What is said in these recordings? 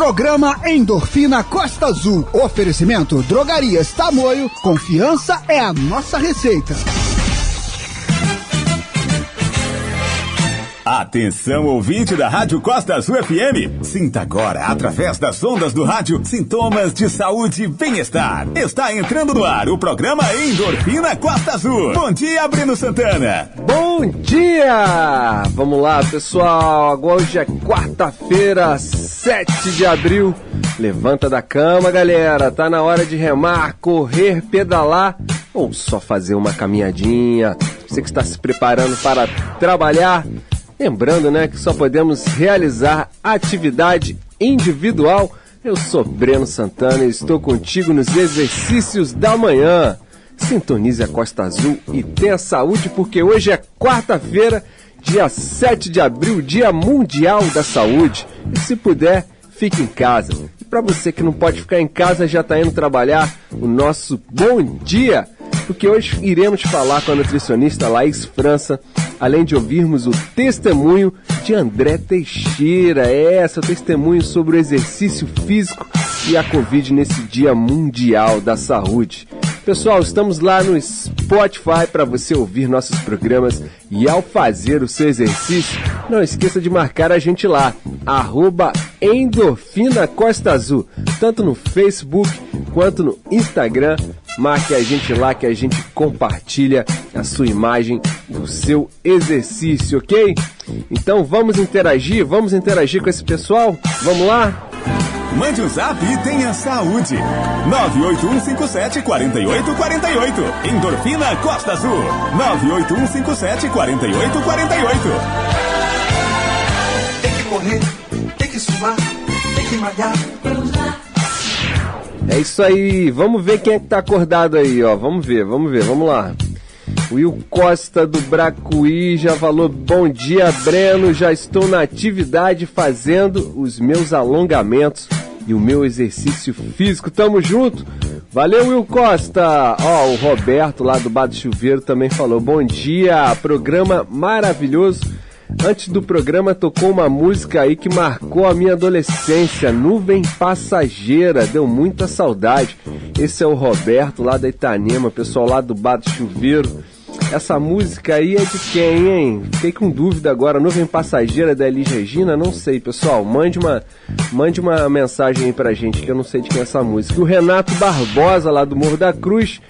Programa Endorfina Costa Azul. Oferecimento Drogarias Tamoio. Confiança é a nossa receita. Atenção, ouvinte da Rádio Costa Azul FM. Sinta agora, através das ondas do rádio, sintomas de saúde e bem-estar. Está entrando no ar o programa Endorfina Costa Azul. Bom dia, Breno Santana. Bom dia! Vamos lá, pessoal. Agora hoje é quarta-feira, 7 de abril. Levanta da cama, galera. Tá na hora de remar, correr, pedalar ou só fazer uma caminhadinha. Você que está se preparando para trabalhar, Lembrando, né, que só podemos realizar atividade individual. Eu sou Breno Santana e estou contigo nos exercícios da manhã. Sintonize a Costa Azul e tenha saúde, porque hoje é quarta-feira, dia 7 de abril, Dia Mundial da Saúde. E se puder, fique em casa. E para você que não pode ficar em casa, já está indo trabalhar, o nosso bom dia! Porque hoje iremos falar com a nutricionista Laís França além de ouvirmos o testemunho de André Teixeira. É, seu testemunho sobre o exercício físico e a Covid nesse Dia Mundial da Saúde. Pessoal, estamos lá no Spotify para você ouvir nossos programas e ao fazer o seu exercício, não esqueça de marcar a gente lá, arroba Endorfina Costa Azul, tanto no Facebook quanto no Instagram. Marque a gente lá que a gente compartilha a sua imagem do seu exercício, ok? Então vamos interagir, vamos interagir com esse pessoal? Vamos lá? Mande um zap e tenha saúde. 98157 4848. Endorfina Costa Azul. 98157 4848. Tem que correr, tem que suar, tem que malhar. É isso aí, vamos ver quem é que tá acordado aí, ó. Vamos ver, vamos ver, vamos lá. Will Costa do Bracuí já falou: Bom dia, Breno. Já estou na atividade fazendo os meus alongamentos e o meu exercício físico. Tamo junto. Valeu, Will Costa. Ó, o Roberto lá do Bar do Chuveiro também falou: Bom dia, programa maravilhoso. Antes do programa tocou uma música aí que marcou a minha adolescência, Nuvem Passageira, deu muita saudade. Esse é o Roberto lá da Itanema, pessoal lá do Bar do Chuveiro. Essa música aí é de quem, hein? Fiquei com dúvida agora. Nuvem Passageira da Elis Regina? Não sei, pessoal. Mande uma, mande uma mensagem aí pra gente que eu não sei de quem é essa música. O Renato Barbosa, lá do Morro da Cruz.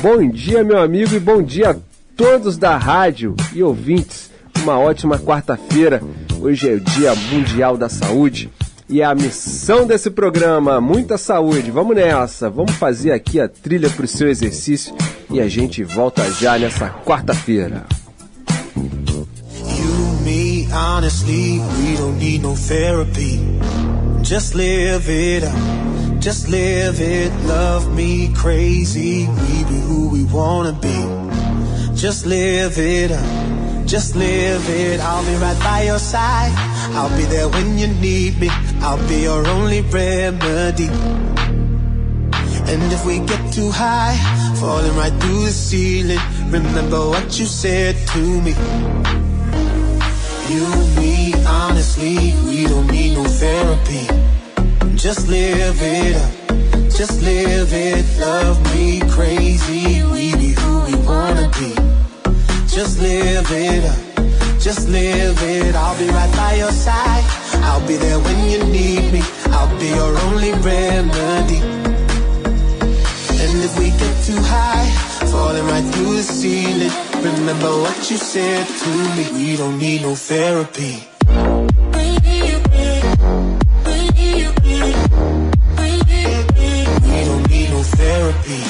Bom dia, meu amigo, e bom dia a todos da rádio e ouvintes. Uma ótima quarta-feira. Hoje é o Dia Mundial da Saúde e a missão desse programa, muita saúde. Vamos nessa, vamos fazer aqui a trilha para o seu exercício e a gente volta já nessa quarta-feira. honestly, we don't need no therapy. Just live it just live it. Love me crazy, we be who we wanna be. Just live it. Just live it, I'll be right by your side. I'll be there when you need me. I'll be your only remedy. And if we get too high, falling right through the ceiling, remember what you said to me. You, and me, honestly, we don't need no therapy. Just live it up, just live it. Love me crazy, we be who we wanna be. Just live it up, just live it. I'll be right by your side. I'll be there when you need me. I'll be your only remedy. And if we get too high, falling right through the ceiling, remember what you said to me. We don't need no therapy. We don't need no therapy.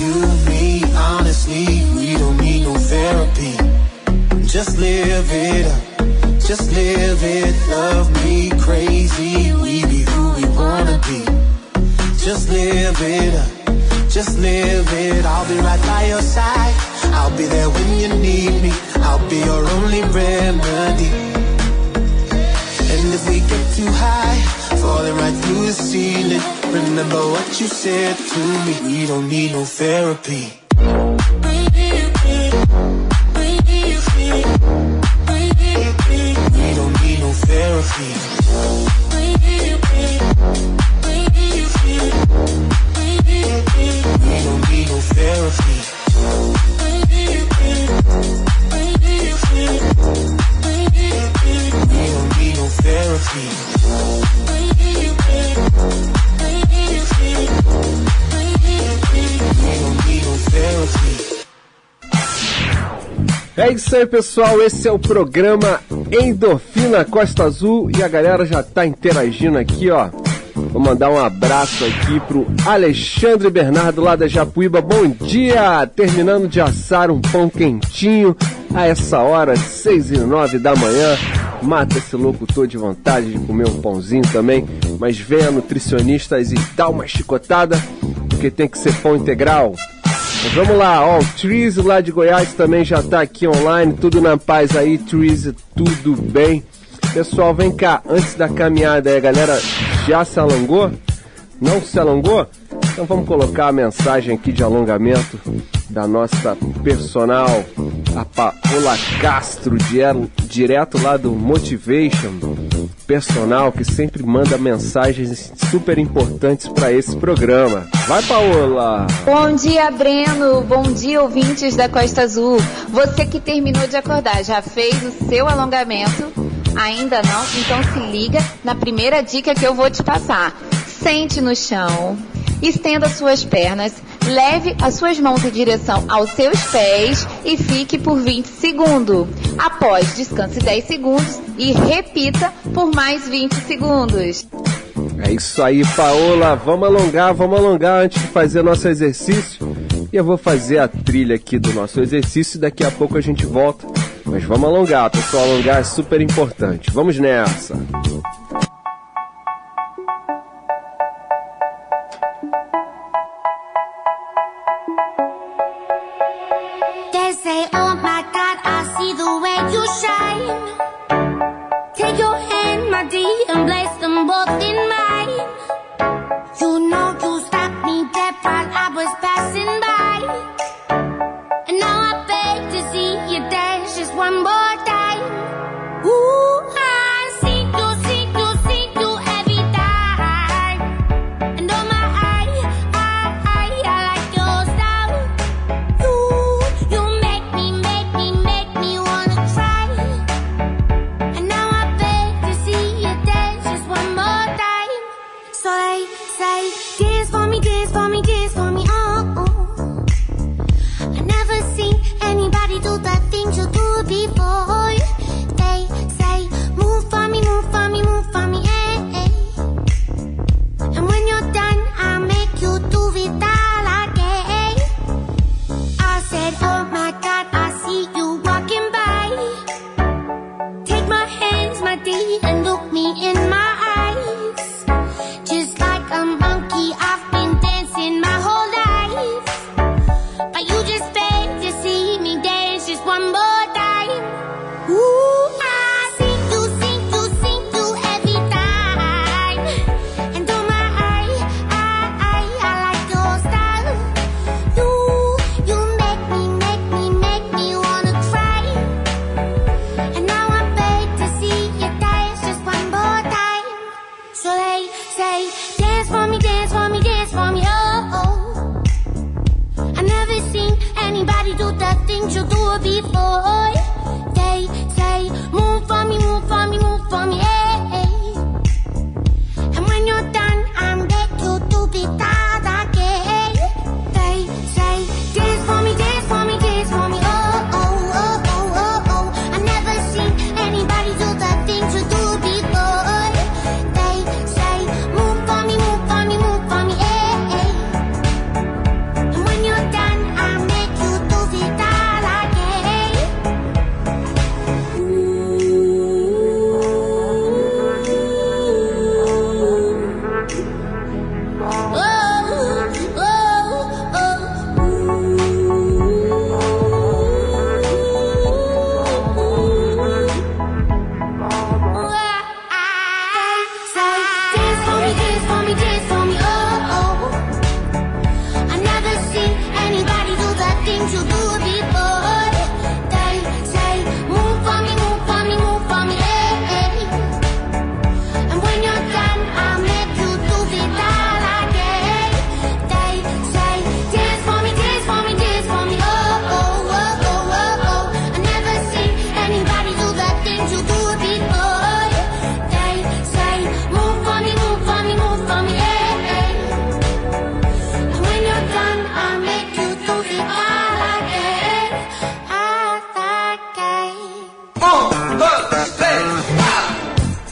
You, me, honestly, we don't need no therapy. Just live it up, just live it. Love me crazy, we be who we wanna be. Just live it up, just live it. I'll be right by your side. I'll be there when you need me. I'll be your only remedy. And if we get too high, falling right through the ceiling, remember what you said to me. We don't need no therapy. É isso aí, pessoal. Esse é o programa Endorfina Costa Azul e a galera já tá interagindo aqui, ó. Vou mandar um abraço aqui pro Alexandre Bernardo lá da Japuíba. Bom dia! Terminando de assar um pão quentinho a essa hora, seis e nove da manhã. Mata esse locutor de vontade de comer um pãozinho também, mas venha nutricionistas e dá uma chicotada, porque tem que ser pão integral. Vamos lá, ó, o Trees lá de Goiás também já tá aqui online, tudo na paz aí, Trees, tudo bem. Pessoal, vem cá, antes da caminhada aí, a galera já se alongou? Não se alongou? Então vamos colocar a mensagem aqui de alongamento da nossa personal, a Paola Castro, direto lá do Motivation, personal que sempre manda mensagens super importantes para esse programa. Vai, Paola! Bom dia, Breno. Bom dia, ouvintes da Costa Azul. Você que terminou de acordar, já fez o seu alongamento? Ainda não? Então se liga na primeira dica que eu vou te passar. Sente no chão, estenda suas pernas, leve as suas mãos em direção aos seus pés e fique por 20 segundos. Após, descanse 10 segundos e repita por mais 20 segundos. É isso aí, Paola. Vamos alongar, vamos alongar antes de fazer nosso exercício. E eu vou fazer a trilha aqui do nosso exercício e daqui a pouco a gente volta. Mas vamos alongar, pessoal. Alongar é super importante. Vamos nessa.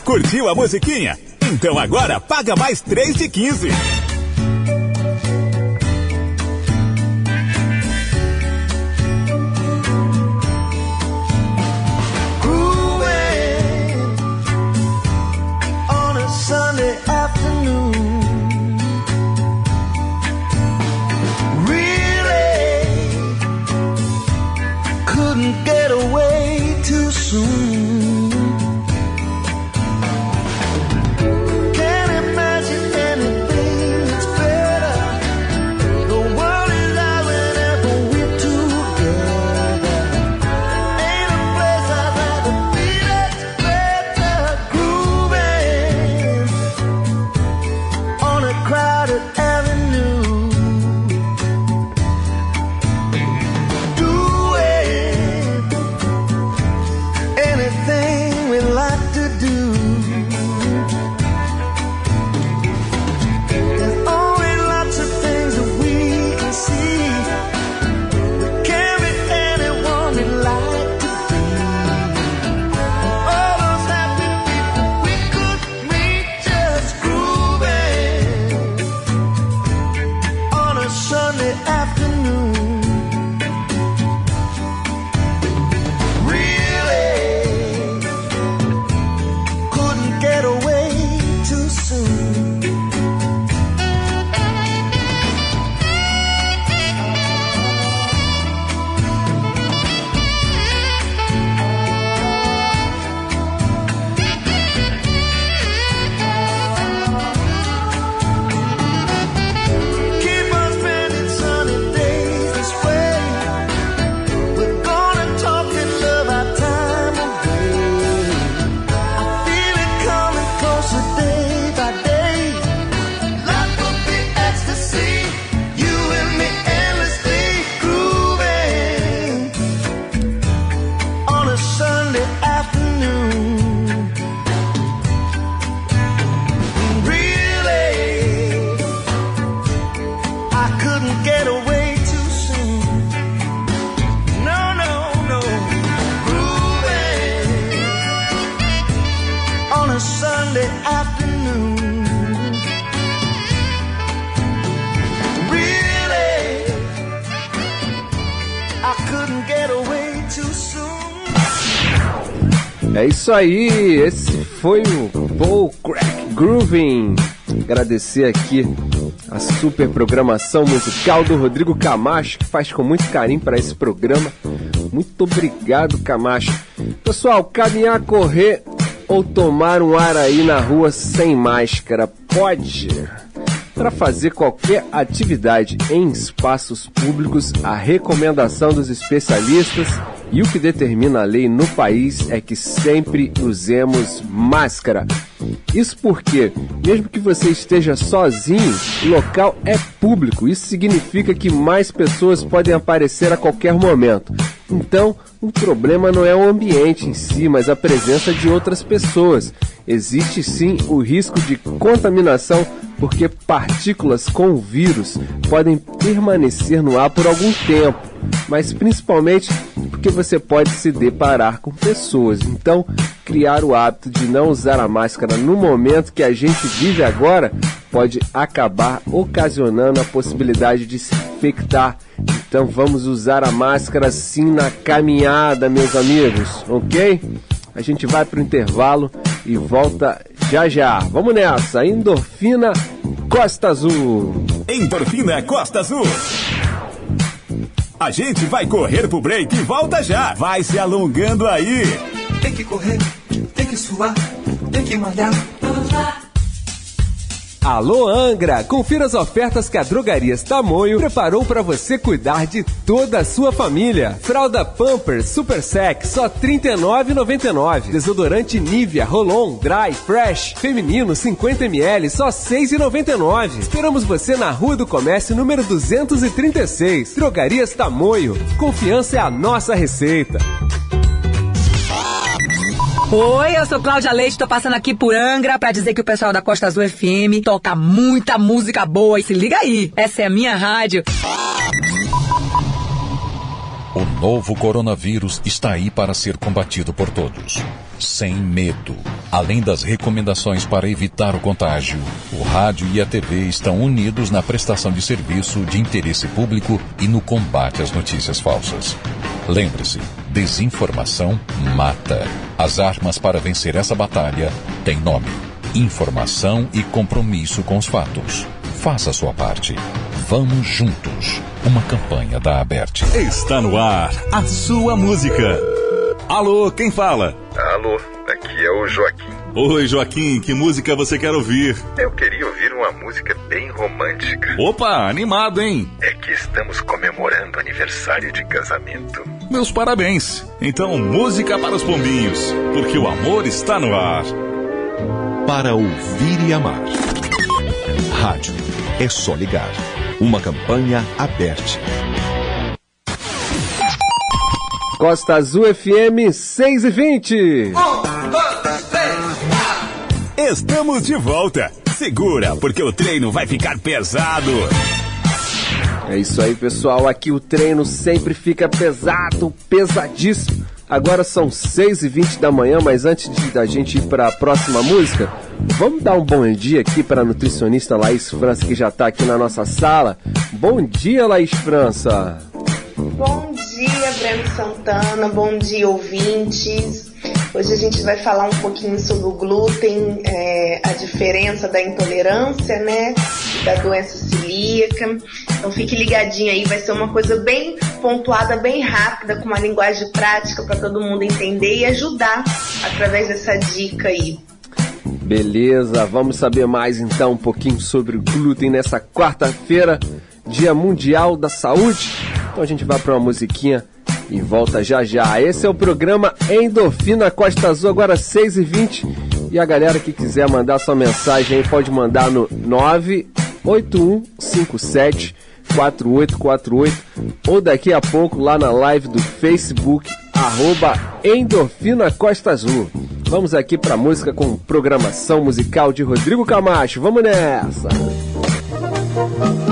Curtiu a musiquinha? Então agora paga mais 3 de 15. Isso aí, esse foi o Paul Crack Grooving. Agradecer aqui a super programação musical do Rodrigo Camacho, que faz com muito carinho para esse programa. Muito obrigado, Camacho. Pessoal, caminhar, correr ou tomar um ar aí na rua sem máscara, pode? Para fazer qualquer atividade em espaços públicos, a recomendação dos especialistas e o que determina a lei no país é que sempre usemos máscara. Isso porque, mesmo que você esteja sozinho, o local é público. Isso significa que mais pessoas podem aparecer a qualquer momento. Então, o problema não é o ambiente em si, mas a presença de outras pessoas. Existe sim o risco de contaminação porque partículas com vírus podem permanecer no ar por algum tempo, mas principalmente você pode se deparar com pessoas. Então, criar o hábito de não usar a máscara no momento que a gente vive agora pode acabar ocasionando a possibilidade de se infectar. Então, vamos usar a máscara sim na caminhada, meus amigos, ok? A gente vai para o intervalo e volta já já. Vamos nessa, endorfina Costa Azul. Endorfina Costa Azul. A gente vai correr pro break e volta já. Vai se alongando aí. Tem que correr, tem que suar, tem que malhar. Alô Angra, confira as ofertas que a Drogarias Tamoio preparou para você cuidar de toda a sua família. Fralda Pampers Super Sec só R$ 39,99. Desodorante Nivea Rolon Dry Fresh feminino 50 ml só R$ 6,99. Esperamos você na Rua do Comércio número 236. Drogarias Tamoio. Confiança é a nossa receita. Oi, eu sou Cláudia Leite, tô passando aqui por Angra pra dizer que o pessoal da Costa Azul FM toca muita música boa. E se liga aí, essa é a minha rádio. O novo coronavírus está aí para ser combatido por todos. Sem medo. Além das recomendações para evitar o contágio, o rádio e a TV estão unidos na prestação de serviço de interesse público e no combate às notícias falsas. Lembre-se, desinformação mata. As armas para vencer essa batalha têm nome: informação e compromisso com os fatos. Faça a sua parte. Vamos juntos. Uma campanha da Aberte. Está no ar a sua música. Alô, quem fala? Alô, aqui é o Joaquim. Oi, Joaquim, que música você quer ouvir? Eu queria ouvir uma música bem romântica. Opa, animado, hein? É que estamos comemorando aniversário de casamento. Meus parabéns. Então, música para os pombinhos, porque o amor está no ar. Para ouvir e amar. Rádio. É só ligar. Uma campanha aberta. Costa Azul FM 6 e 20. Estamos de volta. Segura, porque o treino vai ficar pesado. É isso aí, pessoal. Aqui o treino sempre fica pesado, pesadíssimo. Agora são 6 e 20 da manhã, mas antes de da gente ir para a próxima música, vamos dar um bom dia aqui para a nutricionista Laís França, que já está aqui na nossa sala. Bom dia, Laís França. Bom dia, Breno Santana. Bom dia, ouvintes. Hoje a gente vai falar um pouquinho sobre o glúten, é, a diferença da intolerância, né? Da doença celíaca. Então fique ligadinho aí, vai ser uma coisa bem pontuada, bem rápida, com uma linguagem prática para todo mundo entender e ajudar através dessa dica aí. Beleza, vamos saber mais então um pouquinho sobre o glúten nessa quarta-feira, Dia Mundial da Saúde. Então a gente vai para uma musiquinha e volta já já. Esse é o programa Endorfina Costa Azul, agora 6h20. E a galera que quiser mandar sua mensagem pode mandar no 98157 4848 ou daqui a pouco lá na live do Facebook arroba Endorfina Costa Azul. Vamos aqui para música com programação musical de Rodrigo Camacho. Vamos nessa! It's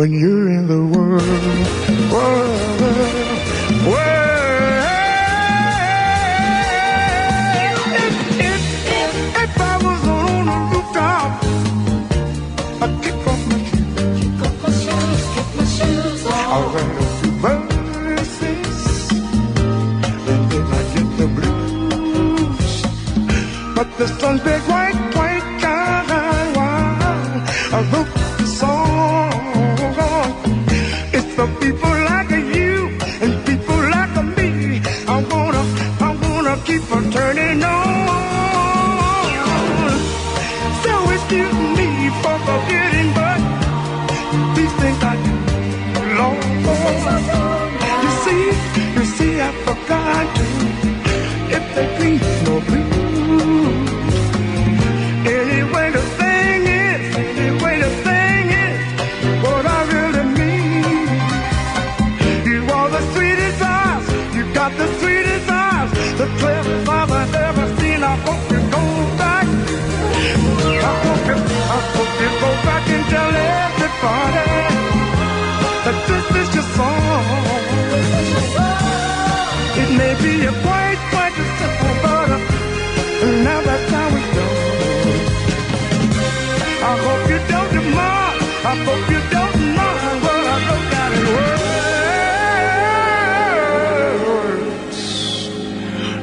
when you're in the world, world, world. If, if, if, I was on a rooftop, I'd kick off my shoes, kick my shoes off. I'll write a few verses, and then I get the blues. But the sun's big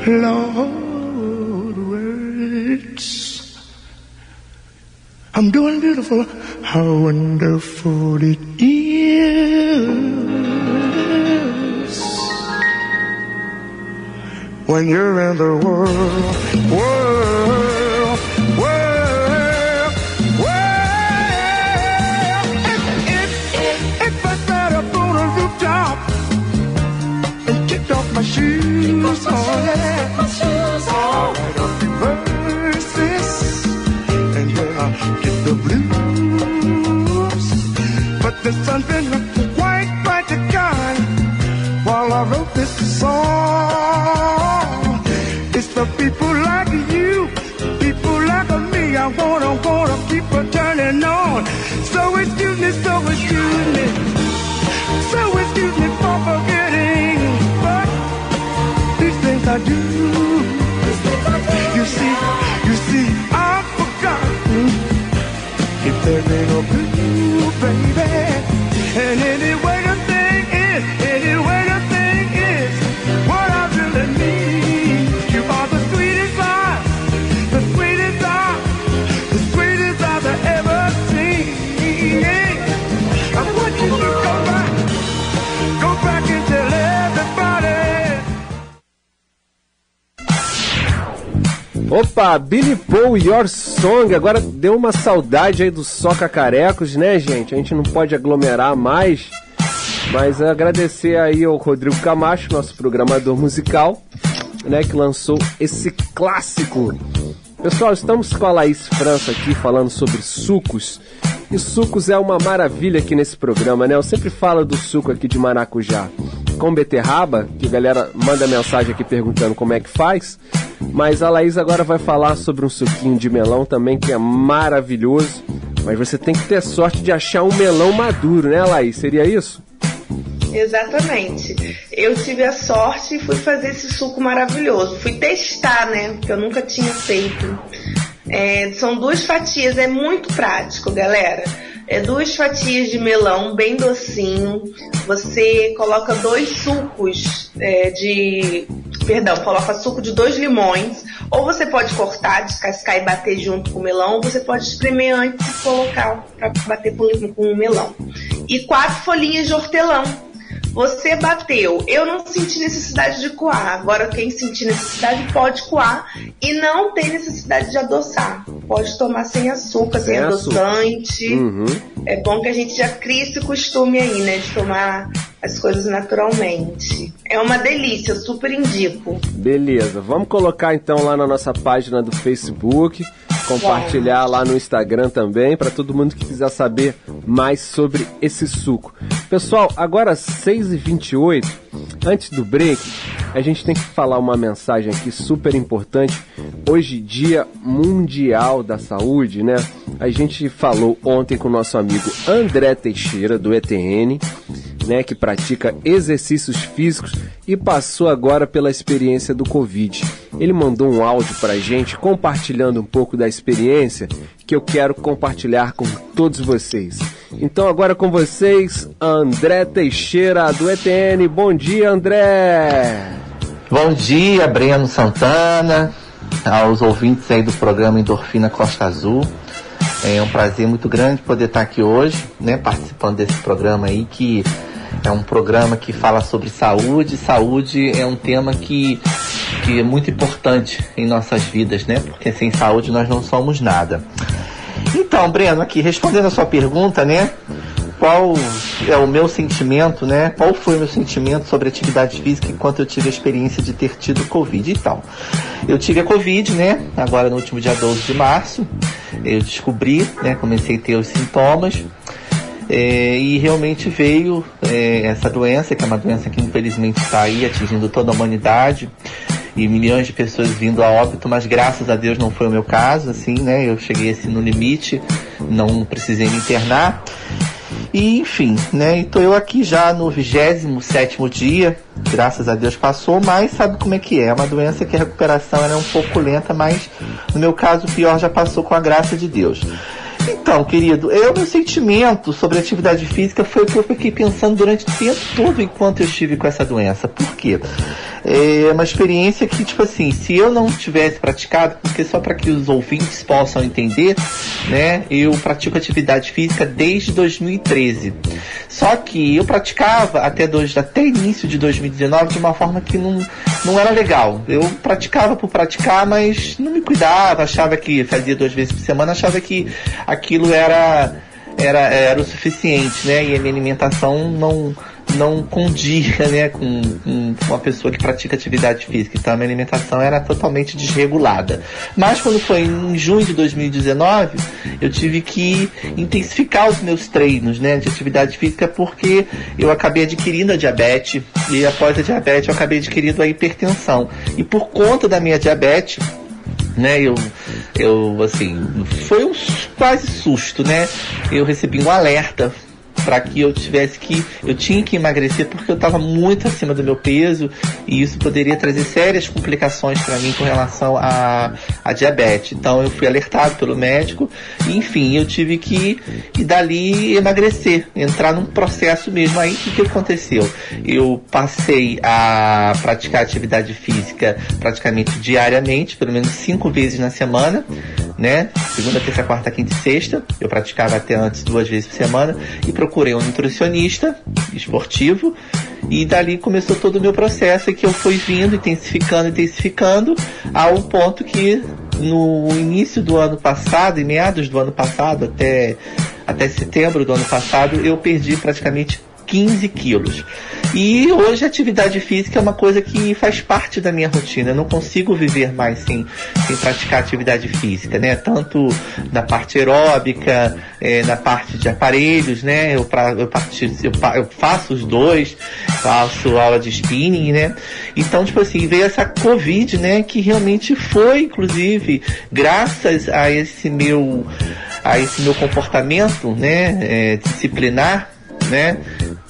Lord, words. I'm doing beautiful. How wonderful it is when you're in the world, world, shoes on. Right off the verses, and I get the blues. But to by the guy while I wrote this song. It's the people. Opa, Billy Paul, Your Song. Agora deu uma saudade aí dos Soca Carecos, né, gente? A gente não pode aglomerar mais. Mas agradecer aí ao Rodrigo Camacho, nosso programador musical, né, que lançou esse clássico. Pessoal, estamos com a Laís França aqui falando sobre sucos. E sucos é uma maravilha aqui nesse programa, né? Eu sempre falo do suco aqui de maracujá com beterraba, que a galera manda mensagem aqui perguntando como é que faz. Mas a Laís agora vai falar sobre um suquinho de melão também, que é maravilhoso. Mas você tem que ter sorte de achar um melão maduro, né, Laís? Seria isso? Exatamente. Eu tive a sorte e fui fazer esse suco maravilhoso. Fui testar, né? Porque eu nunca tinha feito. É, são duas fatias, é muito prático, galera. É duas fatias de melão bem docinho. Você coloca dois sucos é, de. Perdão, coloca suco de dois limões. Ou você pode cortar, descascar e bater junto com o melão, ou você pode espremer antes e colocar para bater com, o melão. E quatro folhinhas de hortelã. Você bateu, eu não senti necessidade de coar. Agora, quem sentir necessidade pode coar e não tem necessidade de adoçar. Pode tomar sem açúcar, sem, Sem adoçante. Uhum. É bom que a gente já crie esse costume aí, né? De tomar as coisas naturalmente. É uma delícia, eu super indico. Beleza, vamos colocar então lá na nossa página do Facebook, compartilhar lá no Instagram também, para todo mundo que quiser saber mais sobre esse suco. Pessoal, agora 6h28, antes do break, a gente tem que falar uma mensagem aqui super importante. Hoje, Dia Mundial da Saúde, né? A gente falou ontem com o nosso amigo André Teixeira, do ETN, né, que pratica exercícios físicos e passou agora pela experiência do Covid. Ele mandou um áudio pra gente compartilhando um pouco da experiência que eu quero compartilhar com todos vocês. Então agora com vocês, André Teixeira do ETN. Bom dia, André. Bom dia, Breno Santana, aos ouvintes aí do programa Endorfina Costa Azul. É um prazer muito grande poder estar aqui hoje, né, participando desse programa aí que é um programa que fala sobre saúde. Saúde é um tema que, que é muito importante em nossas vidas, né? Porque sem saúde nós não somos nada. Então, Breno, aqui respondendo a sua pergunta, né? qual é o meu sentimento, né? Qual foi o meu sentimento sobre atividade física enquanto eu tive a experiência de ter tido Covid e tal. Eu tive a Covid, né? Agora no último dia 12 de março. Eu descobri, né? Comecei a ter os sintomas. É, e realmente veio é, essa doença, que é uma doença que infelizmente está aí atingindo toda a humanidade e milhões de pessoas vindo a óbito, mas graças a Deus não foi o meu caso, assim, né? Eu cheguei assim no limite, não precisei me internar. E enfim, né? Então eu aqui já no 27 dia, graças a Deus passou, mas sabe como é que é? É uma doença que a recuperação é um pouco lenta, mas no meu caso o pior já passou com a graça de Deus. Então, querido, eu, meu sentimento sobre atividade física foi o que eu fiquei pensando durante o tempo todo enquanto eu estive com essa doença. Por quê? É uma experiência que, tipo assim, se eu não tivesse praticado, porque só para que os ouvintes possam entender, né, eu pratico atividade física desde 2013. Só que eu praticava até, dois, até início de 2019 de uma forma que não, não era legal. Eu praticava por praticar, mas não me cuidava, achava que fazia duas vezes por semana, achava que aquilo era, era, era o suficiente, né? E a minha alimentação não não condia né, com, com, uma pessoa que pratica atividade física. Então a minha alimentação era totalmente desregulada. Mas quando foi em junho de 2019, eu tive que intensificar os meus treinos né, de atividade física porque eu acabei adquirindo a diabetes e após a diabetes eu acabei adquirindo a hipertensão. E por conta da minha diabetes, né? Eu, eu assim, foi um quase susto, né? Eu recebi um alerta para que eu tivesse que eu tinha que emagrecer porque eu estava muito acima do meu peso e isso poderia trazer sérias complicações para mim com relação a, a diabetes. Então eu fui alertado pelo médico e enfim eu tive que e dali emagrecer, entrar num processo mesmo. Aí o que, aconteceu? Eu passei a praticar atividade física praticamente diariamente, pelo menos cinco vezes na semana, né? Segunda, terça, quarta, quinta e sexta. Eu praticava até antes duas vezes por semana e procurava procurei um nutricionista esportivo e dali começou todo o meu processo que eu fui vindo, intensificando, intensificando, ao ponto que no início do ano passado, em meados do ano passado, até, até setembro do ano passado, eu perdi praticamente 15 quilos. E hoje a atividade física é uma coisa que faz parte da minha rotina. Eu não consigo viver mais sem, sem praticar atividade física, né? Tanto na parte aeróbica, é, na parte de aparelhos, né? Eu, pra, eu, eu, eu faço os dois, faço aula de spinning, né? Então, tipo assim, veio essa Covid, né? Que realmente foi, inclusive, graças a esse meu, a esse meu comportamento, né? É, disciplinar, né?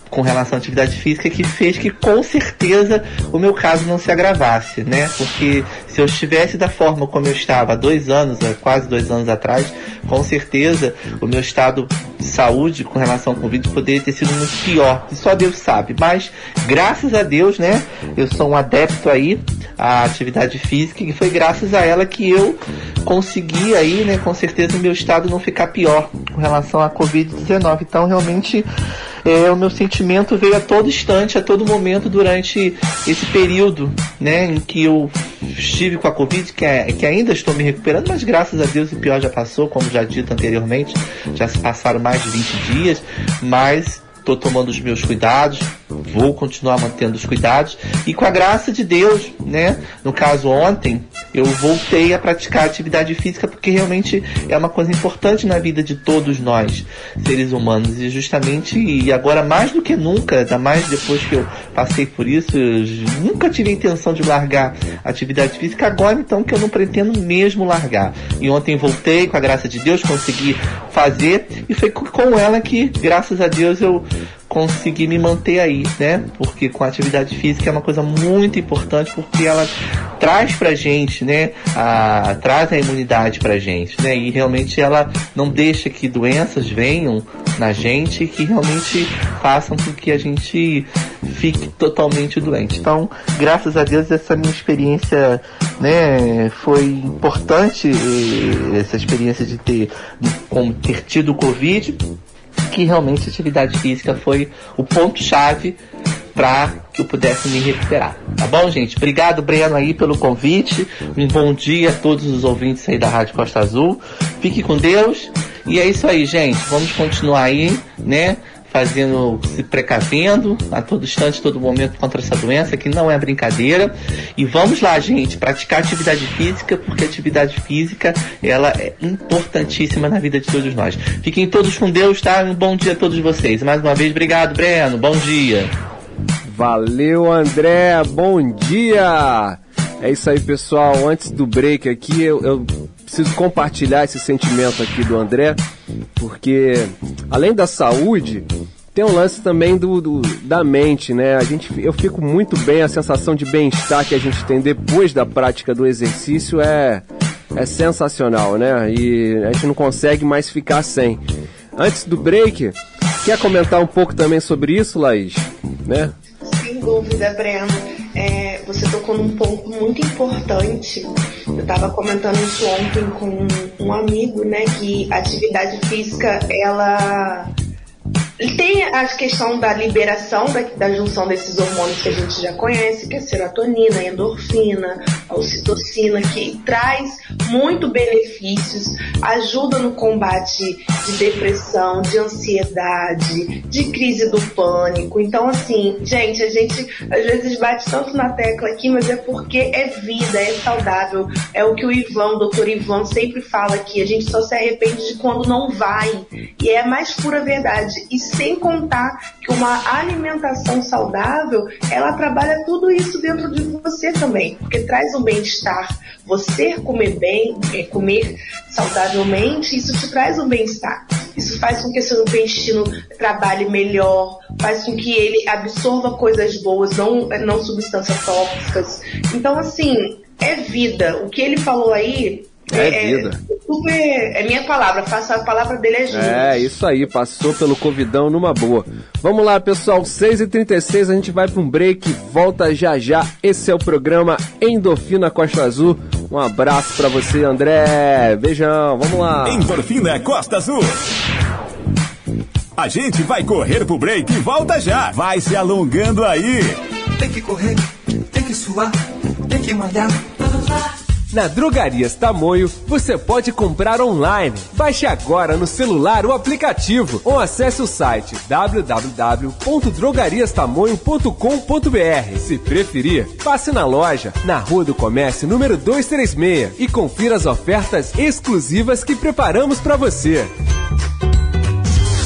Com relação à atividade física que fez que com certeza o meu caso não se agravasse, né? Porque se eu estivesse da forma como eu estava há dois anos, quase dois anos atrás, com certeza o meu estado de saúde com relação ao Covid poderia ter sido muito pior. Só Deus sabe. Mas, graças a Deus, né? Eu sou um adepto aí à atividade física e foi graças a ela que eu consegui aí, né? Com certeza o meu estado não ficar pior com relação à Covid-19. Então, realmente é, o meu sentimento veio a todo instante, a todo momento durante esse período, né, em que eu estive com a Covid, que, é, que ainda estou me recuperando, mas graças a Deus o pior já passou, como já dito anteriormente, já se passaram mais de 20 dias, mas estou tomando os meus cuidados, vou continuar mantendo os cuidados e com a graça de Deus, né? No caso ontem, eu voltei a praticar atividade física porque realmente é uma coisa importante na vida de todos nós, seres humanos, e justamente e agora mais do que nunca, ainda mais depois que eu passei por isso, nunca tive a intenção de largar atividade física, agora então que eu não pretendo mesmo largar. E ontem voltei com a graça de Deus, consegui fazer e foi com ela que, graças a Deus, eu conseguir me manter aí, né? Porque com a atividade física é uma coisa muito importante porque ela traz pra gente, né? A, traz a imunidade pra gente, né? E realmente ela não deixa que doenças venham na gente que realmente façam com que a gente fique totalmente doente. Então, graças a Deus essa minha experiência, né, foi importante essa experiência de ter como ter tido o Covid que realmente a atividade física foi o ponto-chave para que eu pudesse me recuperar. Tá bom, gente? Obrigado, Breno, aí pelo convite. Um bom dia a todos os ouvintes aí da Rádio Costa Azul. Fique com Deus. E é isso aí, gente. Vamos continuar aí, né? Fazendo, se precavendo a todo instante, todo momento contra essa doença, que não é brincadeira. E vamos lá, gente, praticar atividade física, porque atividade física, ela é importantíssima na vida de todos nós. Fiquem todos com Deus, tá? Um bom dia a todos vocês. Mais uma vez, obrigado, Breno. Bom dia. Valeu, André. Bom dia. É isso aí, pessoal. Antes do break aqui, eu, eu preciso compartilhar esse sentimento aqui do André, porque além da saúde, tem um lance também do, do, da mente, né? A gente, eu fico muito bem, a sensação de bem-estar que a gente tem depois da prática do exercício é, é sensacional, né? E a gente não consegue mais ficar sem. Antes do break, quer comentar um pouco também sobre isso, Laís? Né? Sem dúvida, Breno. É, você tocou num ponto muito importante. Eu estava comentando isso ontem com um amigo, né? Que atividade física, ela tem a questão da liberação da, da, junção desses hormônios que a gente já conhece, que é a serotonina, endorfina, ocitocina, que traz muito benefícios, ajuda no combate de depressão, de ansiedade, de crise do pânico. Então, assim, gente, a gente às vezes bate tanto na tecla aqui, mas é porque é vida, é saudável. É o que o Ivan, o doutor Ivan, sempre fala aqui. A gente só se arrepende de quando não vai. E é a mais pura verdade. E sem contar que uma alimentação saudável, ela trabalha tudo isso dentro de você também, porque traz um bem-estar. Você comer bem, é, comer saudavelmente, isso te traz um bem-estar. Isso faz com que seu intestino trabalhe melhor, faz com que ele absorva coisas boas, não, não substâncias tóxicas. Então, assim, é vida. O que ele falou aí é, é vida. É, super, é minha palavra, faça a palavra dele é gente. É, isso aí, passou pelo Covidão numa boa. Vamos lá, pessoal, 6h36, a gente vai para um break, volta já já. Esse é o programa Endorfina Costa Azul. Um abraço para você, André. Beijão, vamos lá. Endorfina Costa Azul. A gente vai correr pro break e volta já. Vai se alongando aí. Tem que correr, tem que suar, tem que malhar. Na Drogarias Tamoio, você pode comprar online. Baixe agora no celular o aplicativo ou acesse o site www.drogariastamoio.com.br. Se preferir, passe na loja, na Rua do Comércio número 236 e confira as ofertas exclusivas que preparamos para você.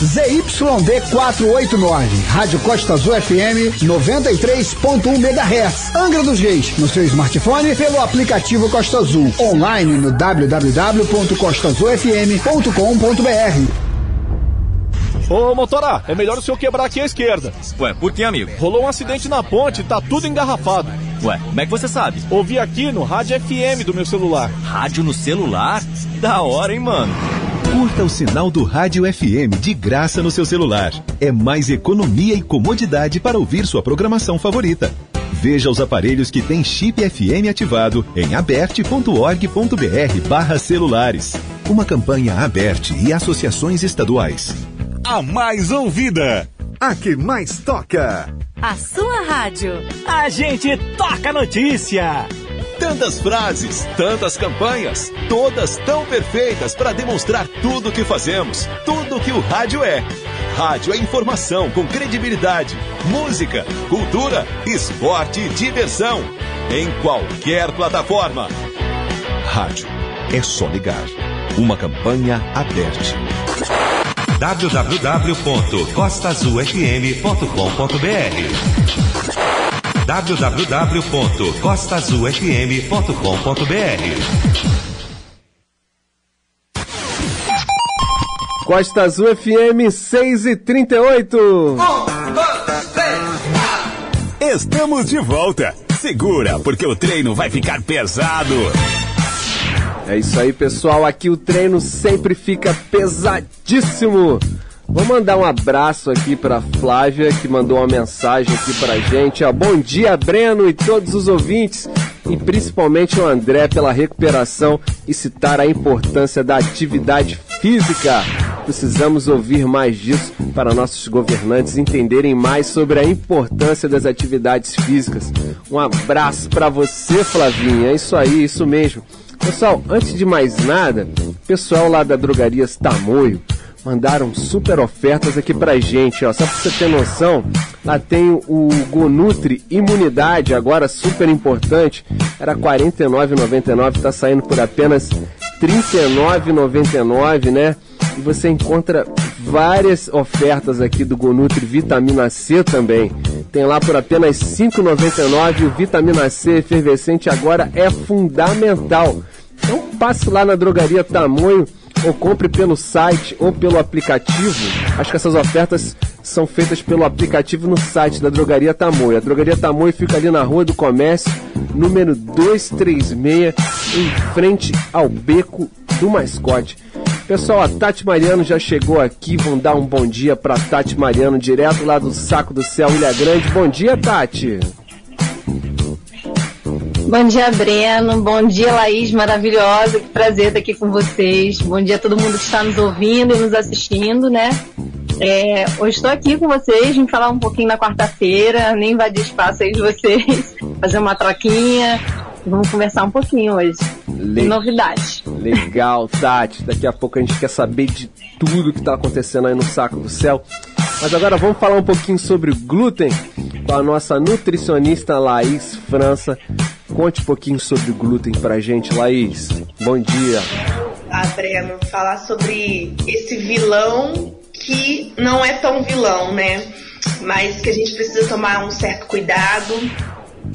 ZYD 489, Rádio Costa Azul FM 93.1 MHz, Angra dos Reis, no seu smartphone pelo aplicativo Costa Azul, online no www.costazulfm.com.br. Ô, motora, é melhor o senhor quebrar aqui à esquerda. Ué, por que, amigo? Rolou um acidente na ponte, tá tudo engarrafado. Ué, como é que você sabe? Ouvi aqui no rádio FM do meu celular. Rádio no celular? Da hora, hein, mano? Curta o sinal do Rádio FM de graça no seu celular. É mais economia e comodidade para ouvir sua programação favorita. Veja os aparelhos que têm chip FM ativado em aberte.org.br barra celulares. Uma campanha aberte e associações estaduais. A mais ouvida. A que mais toca. A sua rádio. A gente toca notícia. Tantas frases, tantas campanhas, todas tão perfeitas para demonstrar tudo o que fazemos, tudo o que o rádio é. Rádio é informação com credibilidade, música, cultura, esporte e diversão. Em qualquer plataforma. Rádio é só ligar. Uma campanha aberta www.costazulfm.com.br www.costazulfm.com.br Costa Azul FM 6 e 38. Um, dois, três, Estamos de volta. Segura, porque o treino vai ficar pesado. É isso aí, pessoal. Aqui o treino sempre fica pesadíssimo. Vou mandar um abraço aqui para Flávia, que mandou uma mensagem aqui pra gente. Ó, bom dia, Breno e todos os ouvintes, e principalmente o André pela recuperação e citar a importância da atividade física. Precisamos ouvir mais disso para nossos governantes entenderem mais sobre a importância das atividades físicas. Um abraço para você, Flavinha. É isso aí, isso mesmo. Pessoal, antes de mais nada, pessoal lá da Drogarias Tamoio, mandaram super ofertas aqui pra gente, ó. Só pra você ter noção, lá tem o Gonutri Imunidade, agora super importante. Era R$ 49,99, tá saindo por apenas R$ 39,99, né? E você encontra várias ofertas aqui do Gonutri Vitamina C também. Tem lá por apenas R$ 5,99 o Vitamina C efervescente agora é fundamental. Então passe lá na drogaria Tamanho ou compre pelo site ou pelo aplicativo. Acho que essas ofertas são feitas pelo aplicativo no site da Drogaria Tamoio. A Drogaria Tamoio fica ali na Rua do Comércio, número 236, em frente ao Beco do Mascote. Pessoal, a Tati Mariano já chegou aqui. Vão dar um bom dia para Tati Mariano, direto lá do Saco do Céu, Ilha Grande. Bom dia, Tati. Bom dia, Breno. Bom dia, Laís, maravilhosa. Que prazer estar aqui com vocês. Bom dia a todo mundo que está nos ouvindo e nos assistindo, né? É, hoje estou aqui com vocês, vim falar um pouquinho na quarta-feira, nem invadir espaço aí de vocês, fazer uma troquinha. Vamos conversar um pouquinho hoje. Le... Novidades. Legal, Tati. Daqui a pouco a gente quer saber de tudo que está acontecendo aí no Saco do Céu. Mas agora vamos falar um pouquinho sobre glúten com a nossa nutricionista Laís França. Conte um pouquinho sobre glúten pra gente, Laís. Bom dia. Ah, Breno, falar sobre esse vilão que não é tão vilão, né? Mas que a gente precisa tomar um certo cuidado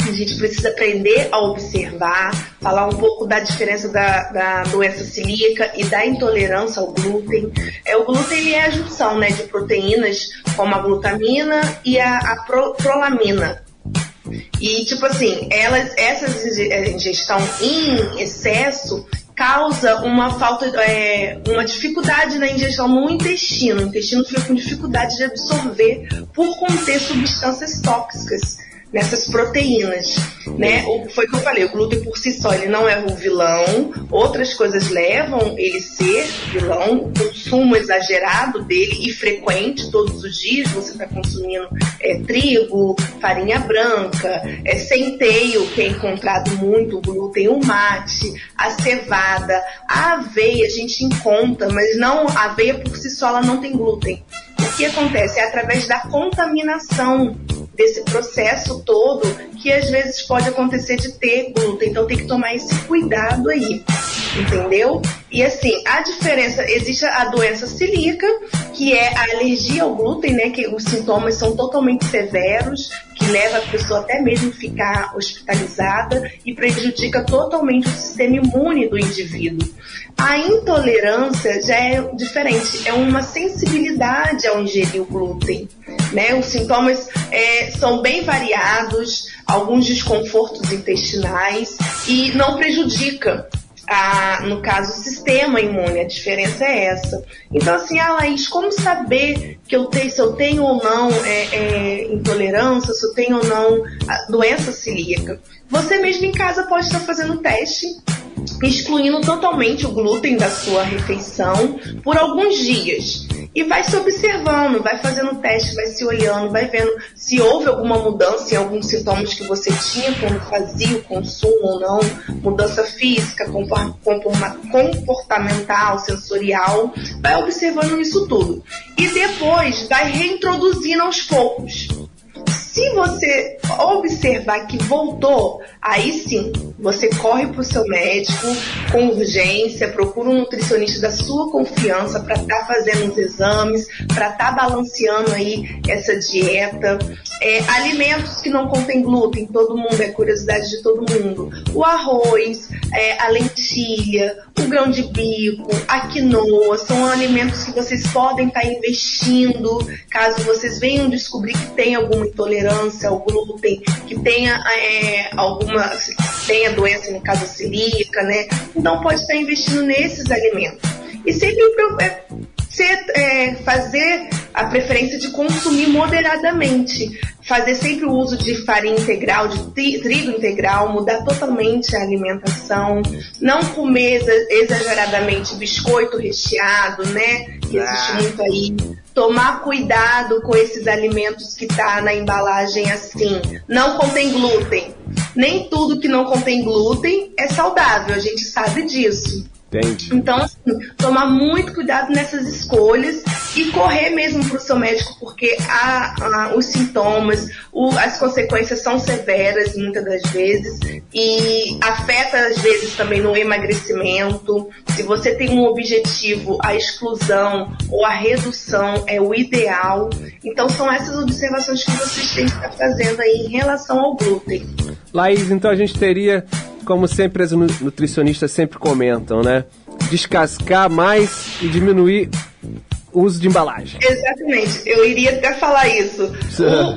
a gente precisa aprender a observar, falar um pouco da diferença da, da doença celíaca e da intolerância ao glúten. É, o glúten ele é a junção né, de proteínas como a glutamina e a, a pro, prolamina. E, tipo assim, elas, essa ingestão em excesso causa uma falta, é, uma dificuldade na ingestão no intestino. O intestino fica com dificuldade de absorver por conter substâncias tóxicas nessas proteínas, né? O, foi o que eu falei, o glúten por si só ele não é o vilão, outras coisas levam ele ser vilão, o consumo exagerado dele e frequente, todos os dias você está consumindo é, trigo, farinha branca, é, centeio, que é encontrado muito, o glúten, o mate, a cevada, a aveia a gente encontra, mas não, a aveia por si só ela não tem glúten. O que acontece? É através da contaminação desse processo todo que às vezes pode acontecer de ter glúten. Então tem que tomar esse cuidado aí, entendeu? E assim, a diferença, existe a doença celíaca, que é a alergia ao glúten, né? Que os sintomas são totalmente severos, que leva a pessoa até mesmo ficar hospitalizada e prejudica totalmente o sistema imune do indivíduo. A intolerância já é diferente, é uma sensibilidade ao ingerir o glúten. Né? Os sintomas é, são bem variados, alguns desconfortos intestinais e não prejudica a, no caso, o sistema imune. A diferença é essa. Então, assim, ah, Laís, como saber que eu tenho, se eu tenho ou não é, é, intolerância, se eu tenho ou não doença celíaca? Você mesmo em casa pode estar fazendo teste excluindo totalmente o glúten da sua refeição por alguns dias. E vai se observando, vai fazendo teste, vai se olhando, vai vendo se houve alguma mudança em alguns sintomas que você tinha quando fazia o consumo ou não, mudança física, comportamental, sensorial, vai observando isso tudo. E depois vai reintroduzindo aos poucos. Se você observar que voltou, aí sim, você corre para o seu médico com urgência, procura um nutricionista da sua confiança para estar tá fazendo os exames, para estar tá balanceando aí essa dieta. É, alimentos que não contêm glúten, todo mundo, é curiosidade de todo mundo. O arroz, é, a lentilha, o grão de bico, a quinoa, são alimentos que vocês podem estar tá investindo caso vocês venham descobrir que tem alguma intolerância ao glúten, que tenha é, alguma tenha doença, no caso celíaca, né? Então pode estar investindo nesses alimentos. E sempre é, ser, é, fazer a preferência de consumir moderadamente, fazer sempre o uso de farinha integral, de trigo integral, mudar totalmente a alimentação, não comer exageradamente biscoito recheado, né? Que existe ah. muito aí. Tomar cuidado com esses alimentos que tá na embalagem assim. Não contém glúten. Nem tudo que não contém glúten é saudável, a gente sabe disso Entendi. Então, assim, tomar muito cuidado nessas escolhas e correr mesmo para o seu médico, porque a, a, os sintomas, o, as consequências são severas muitas das vezes e afeta às vezes também no emagrecimento. Se você tem um objetivo, a exclusão ou a redução é o ideal. Então, são essas observações que vocês têm que estar fazendo aí em relação ao glúten. Laís, então a gente teria como sempre as nutricionistas sempre comentam, né? Descascar mais e diminuir uso de embalagem. Exatamente, eu iria até falar isso.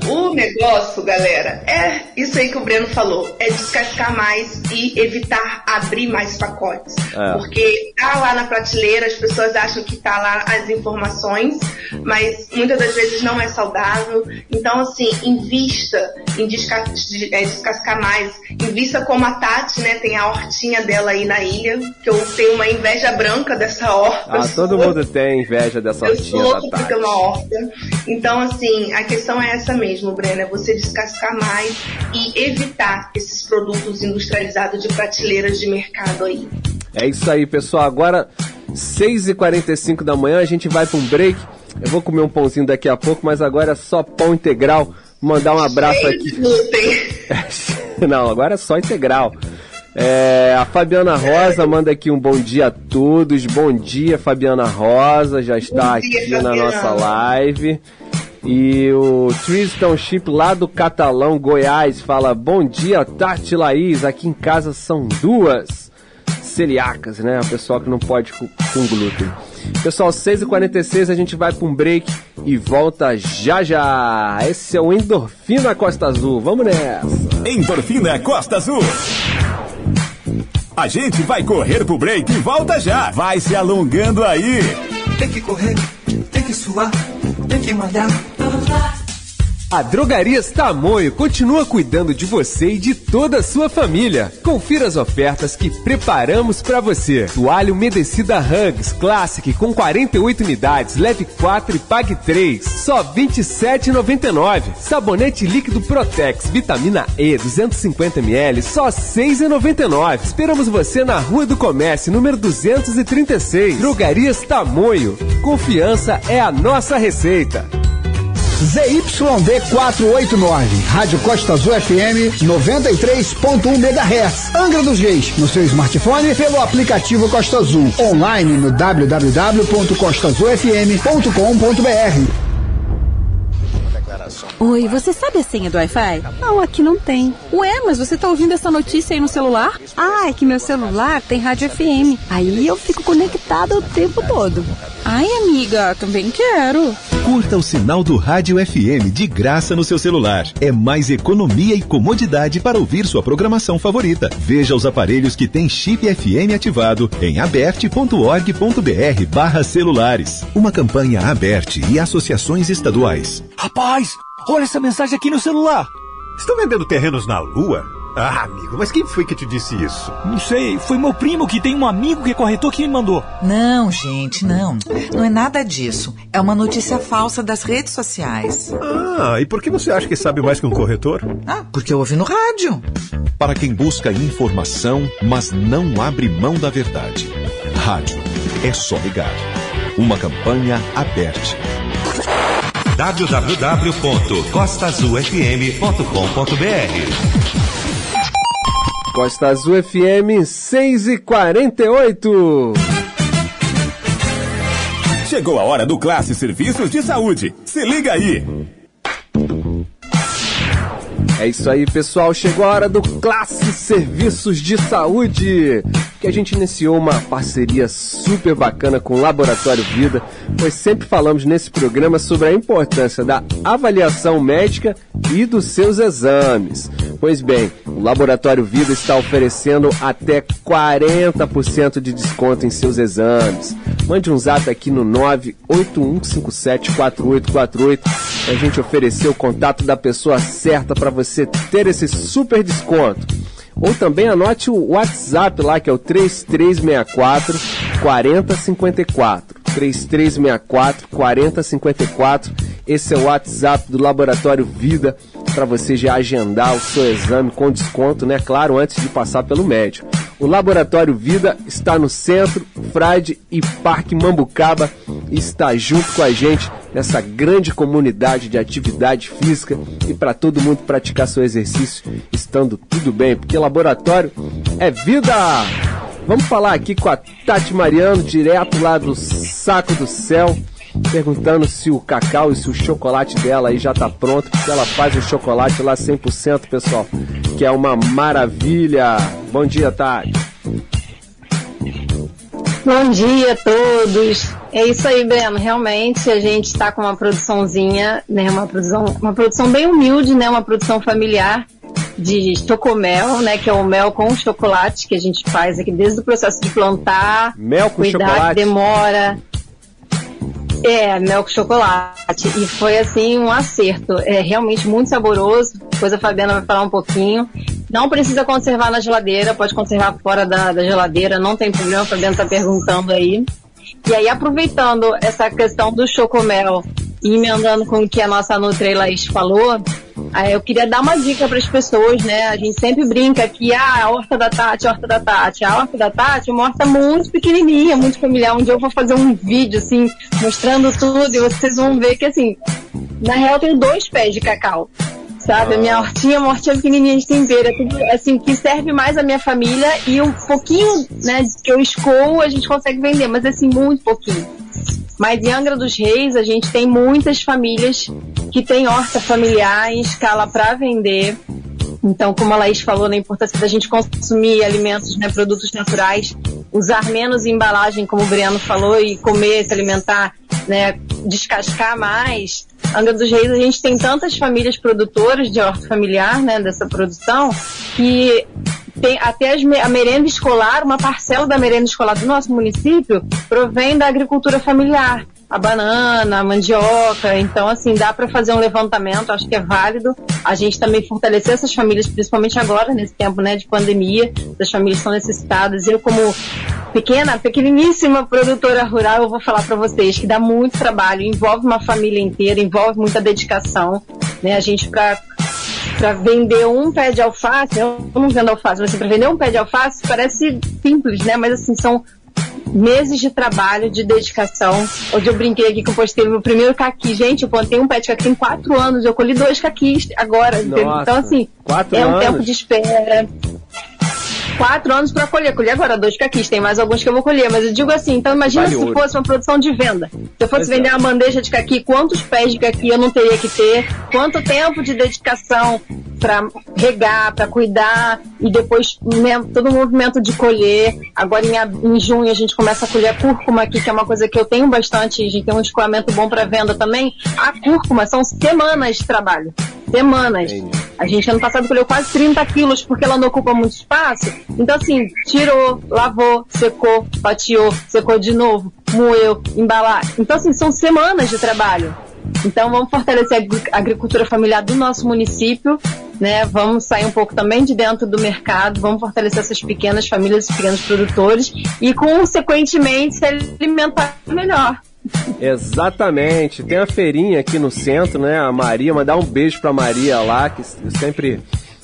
O, o, negócio, galera, é isso aí que o Breno falou: é descascar mais e evitar abrir mais pacotes. É. Porque tá lá na prateleira, as pessoas acham que tá lá as informações, mas muitas das vezes não é saudável. Então, assim, invista em descascar, é, descascar mais. Invista como a Tati, né? Tem a hortinha dela aí na ilha, que eu tenho uma inveja branca dessa horta. Ah, todo mundo tem inveja dessa eu sou louco uma horta. Então, assim, a questão é essa mesmo, Breno, é você descascar mais e evitar esses produtos industrializados de prateleiras de mercado aí. É isso aí, pessoal. Agora, 6h45 da manhã, a gente vai para um break. Eu vou comer um pãozinho daqui a pouco, mas agora é só pão integral. Mandar um abraço aqui. Não, agora é só integral. É, a Fabiana Rosa manda aqui um bom dia a todos. Bom dia, Fabiana Rosa, já está aqui na nossa live. E o Tristan Chip lá do Catalão, Goiás, fala: Bom dia, Tati Laís. Aqui em casa são duas celíacas, né? O pessoal que não pode com, com glúten. Pessoal, 6h46 a gente vai para um break e volta já já. Esse é o Endorfina Costa Azul. Vamos nessa. Endorfina Costa Azul. A gente vai correr pro break e volta já. Vai se alongando aí. Tem que correr, tem que suar, tem que malhar. A Drogarias Tamoio continua cuidando de você e de toda a sua família. Confira as ofertas que preparamos para você. Toalha umedecida Hugs Classic com 48 unidades, leve 4 e pague 3, só R$ 27,99. Sabonete líquido Protex Vitamina E 250 ml, só R$ 6,99. Esperamos você na Rua do Comércio, número 236. Drogarias Tamoio. Confiança é a nossa receita. ZYD 489, Rádio Costa Azul FM 93.1 MHz, Angra dos Reis, no seu smartphone pelo aplicativo Costa Azul, online no www.costazulfm.com.br. Oi, você sabe a senha do Wi-Fi? Não, aqui não tem. Ué, mas você tá ouvindo essa notícia aí no celular? Ah, é que meu celular tem rádio FM. Aí eu fico conectada o tempo todo. Ai, amiga, também quero. Curta o sinal do Rádio FM de graça no seu celular. É mais economia e comodidade para ouvir sua programação favorita. Veja os aparelhos que têm chip FM ativado em aberte.org.br barra celulares. Uma campanha aberte e associações estaduais. Rapaz, olha essa mensagem aqui no celular. Estão vendendo terrenos na Lua? Ah, amigo, mas quem foi que te disse isso? Não sei, foi meu primo que tem um amigo que é corretor que me mandou. Não, gente, não. Não é nada disso. É uma notícia falsa das redes sociais. Ah, e por que você acha que sabe mais que um corretor? Ah, porque eu ouvi no rádio. Para quem busca informação, mas não abre mão da verdade. Rádio. É só ligar. Uma campanha aberta www.costazulfm.com.br Costa Azul FM 6 e 48. Chegou a hora do Classe Serviços de Saúde. Se liga aí. É isso aí, pessoal. Chegou a hora do Classe Serviços de Saúde, que a gente iniciou uma parceria super bacana com o Laboratório Vida, pois sempre falamos nesse programa sobre a importância da avaliação médica e dos seus exames. Pois bem, o Laboratório Vida está oferecendo até 40% de desconto em seus exames. Mande um zap aqui no 981574848 para a gente oferecer o contato da pessoa certa para você ter esse super desconto. Ou também anote o WhatsApp lá que é o 3364 4054. 3364 4054. Esse é o WhatsApp do Laboratório Vida para você já agendar o seu exame com desconto, né? Claro, antes de passar pelo médico. O Laboratório Vida está no centro, Frade e Parque Mambucaba está junto com a gente nessa grande comunidade de atividade física e para todo mundo praticar seu exercício estando tudo bem, porque laboratório é vida! Vamos falar aqui com a Tati Mariano, direto lá do Saco do Céu, perguntando se o cacau e se o chocolate dela aí já tá pronto, porque ela faz o chocolate lá 100%, pessoal, que é uma maravilha. Bom dia, Tati. Bom dia a todos. É isso aí, Breno. Realmente a gente está com uma produçãozinha, né? Uma produção, uma produção bem humilde, né? Uma produção familiar de chocomel, né? Que é o mel com chocolate que a gente faz aqui desde o processo de plantar, mel com cuidar, chocolate. demora. É, mel com chocolate. E foi assim um acerto. É realmente muito saboroso. Depois a Fabiana vai falar um pouquinho. Não precisa conservar na geladeira, pode conservar fora da, da geladeira, não tem problema, a Fabiana está perguntando aí. E aí, aproveitando essa questão do chocomel e emendando com o que a nossa Nutri Laís falou, aí eu queria dar uma dica para as pessoas, né? A gente sempre brinca que ah, a horta da Tati, a horta da Tati. A horta da Tati é uma horta muito pequenininha, muito familiar. Um dia eu vou fazer um vídeo, assim, mostrando tudo e vocês vão ver que, assim, na real tenho dois pés de cacau. Sabe, a minha hortinha é uma hortinha pequenininha de tempero, é tudo, assim, que serve mais a minha família e um pouquinho, né, que eu escoo a gente consegue vender, mas assim, muito pouquinho. Mas em Angra dos Reis a gente tem muitas famílias que têm horta familiar em escala para vender. Então, como a Laís falou, na importância da gente consumir alimentos, né, produtos naturais, usar menos embalagem, como o Breno falou, e comer, se alimentar, né, descascar mais. Angra dos Reis, a gente tem tantas famílias produtoras de horta familiar, né, dessa produção, que tem até as, a merenda escolar, uma parcela da merenda escolar do nosso município provém da agricultura familiar. A banana, a mandioca, então assim, dá para fazer um levantamento, acho que é válido. A gente também fortalecer essas famílias, principalmente agora, nesse tempo né, de pandemia, as famílias são necessitadas. Eu, como pequena, pequeniníssima produtora rural, eu vou falar para vocês que dá muito trabalho, envolve uma família inteira, envolve muita dedicação. Né? A gente, para para vender um pé de alface, eu não vendo alface, mas para vender um pé de alface parece simples, né? Mas assim, são meses de trabalho, de dedicação. Hoje eu brinquei aqui que eu postei meu primeiro caqui. Gente, eu plantei um de caqui tem quatro anos, eu colhi dois caquis agora. Nossa, então, assim, é um anos? tempo de espera. Quatro anos para colher. Colhi agora dois caquis, tem mais alguns que eu vou colher. Mas eu digo assim, então imagina Vale se ouro. fosse uma produção de venda. Se eu fosse Exato. vender uma bandeja de caqui, quantos pés de caqui eu não teria que ter? Quanto tempo de dedicação para regar, para cuidar e depois né, todo o movimento de colher. Agora em, em junho a gente começa a colher a cúrcuma aqui, que é uma coisa que eu tenho bastante, a gente tem um escoamento bom para venda também. A cúrcuma são semanas de trabalho. Semanas. A gente ano passado colheu quase 30 quilos porque ela não ocupa muito espaço. Então assim, tirou, lavou, secou, fatiou, secou de novo, moeu, embalar. Então assim, são semanas de trabalho. Então vamos fortalecer a agri- a agricultura familiar do nosso município, né? Vamos sair um pouco também de dentro do mercado, vamos fortalecer essas pequenas famílias, pequenos produtores e consequentemente se alimentar melhor. Exatamente. Tem a feirinha aqui no centro, né? A Maria, mandar um beijo pra Maria lá, que eu sempre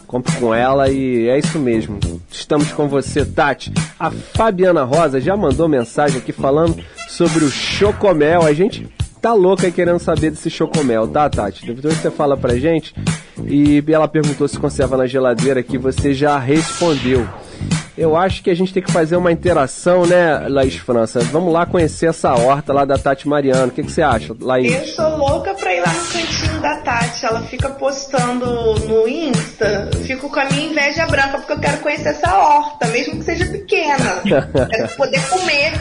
compro com ela e é isso mesmo. Estamos com você, Tati. A Fabiana Rosa já mandou mensagem aqui falando sobre o chocomel. A gente tá louca querendo saber desse chocomel, tá, Tati? Depois você fala pra gente. E ela perguntou se conserva na geladeira que você já respondeu. Eu acho que a gente tem que fazer uma interação, né, Laís França? Vamos lá conhecer essa horta lá da Tati Mariano. O que, que você acha, Laís? Eu sou louca pra ir lá no cantinho da Tati. Ela fica postando no Insta. Eu Fico com a minha inveja branca porque eu quero conhecer essa horta, mesmo que seja pequena. quero poder comer